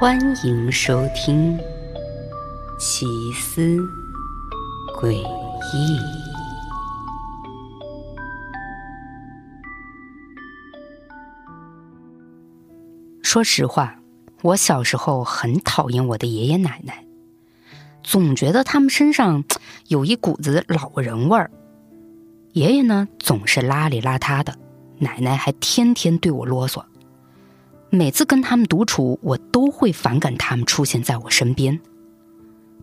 欢迎收听《奇思诡异》。说实话，我小时候很讨厌我的爷爷奶奶，总觉得他们身上有一股子老人味儿。爷爷呢，总是邋里邋遢的，奶奶还天天对我啰嗦。每次跟他们独处，我都会反感他们出现在我身边。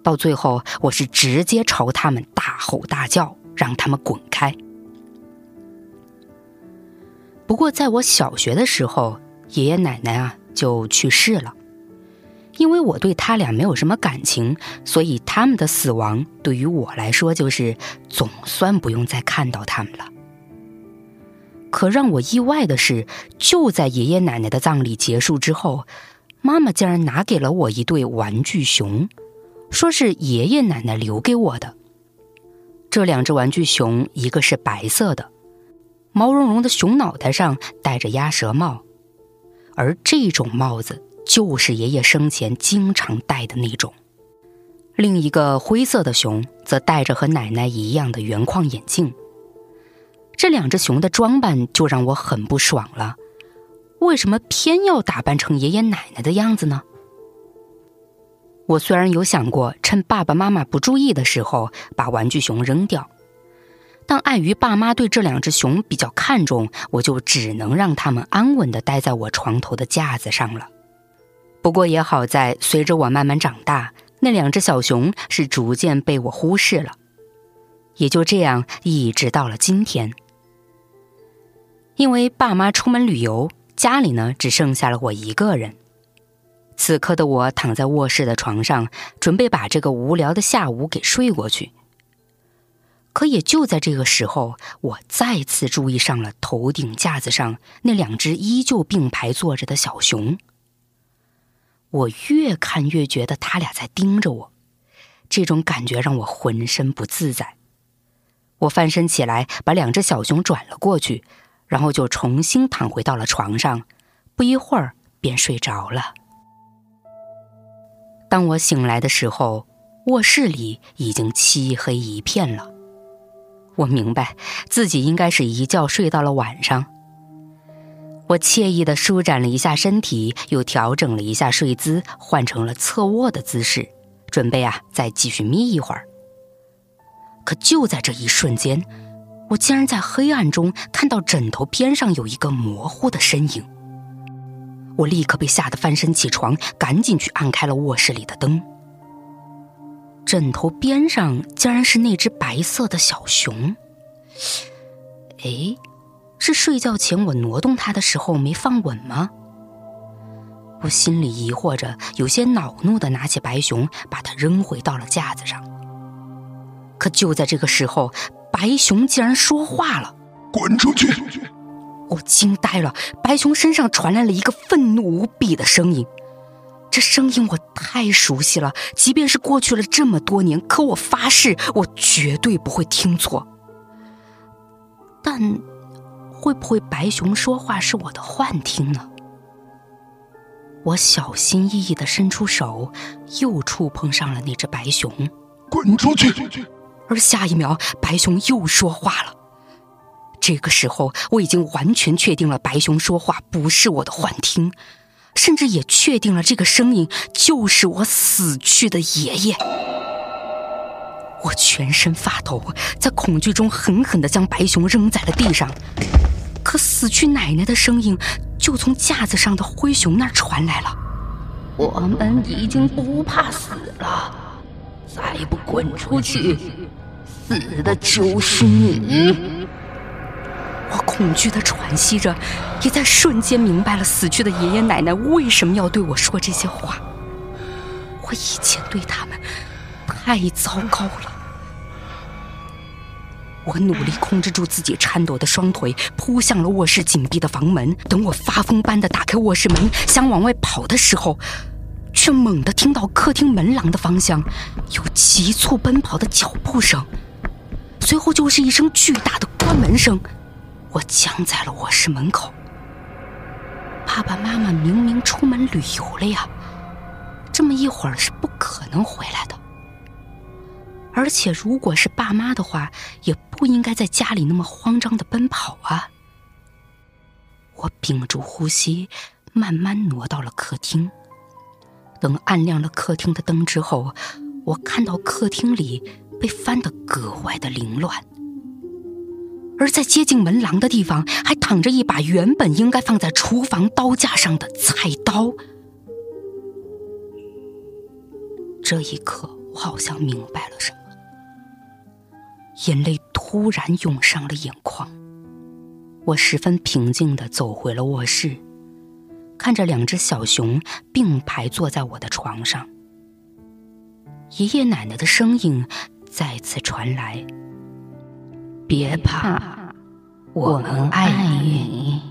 到最后，我是直接朝他们大吼大叫，让他们滚开。不过，在我小学的时候，爷爷奶奶啊就去世了。因为我对他俩没有什么感情，所以他们的死亡对于我来说，就是总算不用再看到他们了。可让我意外的是，就在爷爷奶奶的葬礼结束之后，妈妈竟然拿给了我一对玩具熊，说是爷爷奶奶留给我的。这两只玩具熊，一个是白色的，毛茸茸的熊脑袋上戴着鸭舌帽，而这种帽子就是爷爷生前经常戴的那种；另一个灰色的熊则戴着和奶奶一样的圆框眼镜。这两只熊的装扮就让我很不爽了，为什么偏要打扮成爷爷奶奶的样子呢？我虽然有想过趁爸爸妈妈不注意的时候把玩具熊扔掉，但碍于爸妈对这两只熊比较看重，我就只能让它们安稳地待在我床头的架子上了。不过也好在，随着我慢慢长大，那两只小熊是逐渐被我忽视了，也就这样一直到了今天。因为爸妈出门旅游，家里呢只剩下了我一个人。此刻的我躺在卧室的床上，准备把这个无聊的下午给睡过去。可也就在这个时候，我再次注意上了头顶架子上那两只依旧并排坐着的小熊。我越看越觉得他俩在盯着我，这种感觉让我浑身不自在。我翻身起来，把两只小熊转了过去。然后就重新躺回到了床上，不一会儿便睡着了。当我醒来的时候，卧室里已经漆黑一片了。我明白自己应该是一觉睡到了晚上。我惬意的舒展了一下身体，又调整了一下睡姿，换成了侧卧的姿势，准备啊再继续眯一会儿。可就在这一瞬间。我竟然在黑暗中看到枕头边上有一个模糊的身影，我立刻被吓得翻身起床，赶紧去按开了卧室里的灯。枕头边上竟然是那只白色的小熊，哎，是睡觉前我挪动它的时候没放稳吗？我心里疑惑着，有些恼怒的拿起白熊，把它扔回到了架子上。可就在这个时候。白熊竟然说话了！滚出去！我惊呆了。白熊身上传来了一个愤怒无比的声音，这声音我太熟悉了。即便是过去了这么多年，可我发誓，我绝对不会听错。但会不会白熊说话是我的幻听呢？我小心翼翼的伸出手，又触碰上了那只白熊。滚出去！而下一秒，白熊又说话了。这个时候，我已经完全确定了白熊说话不是我的幻听，甚至也确定了这个声音就是我死去的爷爷。我全身发抖，在恐惧中狠狠地将白熊扔在了地上。可死去奶奶的声音就从架子上的灰熊那儿传来了：“我们已经不怕死了，再不滚出去。”死的就是你！我恐惧的喘息着，也在瞬间明白了死去的爷爷奶奶为什么要对我说这些话。我以前对他们太糟糕了。我努力控制住自己颤抖的双腿，扑向了卧室紧闭的房门。等我发疯般的打开卧室门，想往外跑的时候，却猛地听到客厅门廊的方向有急促奔跑的脚步声。随后就是一声巨大的关门声，我僵在了卧室门口。爸爸妈妈明明出门旅游了呀，这么一会儿是不可能回来的。而且，如果是爸妈的话，也不应该在家里那么慌张的奔跑啊。我屏住呼吸，慢慢挪到了客厅。等暗亮了客厅的灯之后，我看到客厅里被翻得格外的凌乱，而在接近门廊的地方，还躺着一把原本应该放在厨房刀架上的菜刀。这一刻，我好像明白了什么，眼泪突然涌上了眼眶。我十分平静的走回了卧室。看着两只小熊并排坐在我的床上，爷爷奶奶的声音再次传来：“别怕，我们爱你。”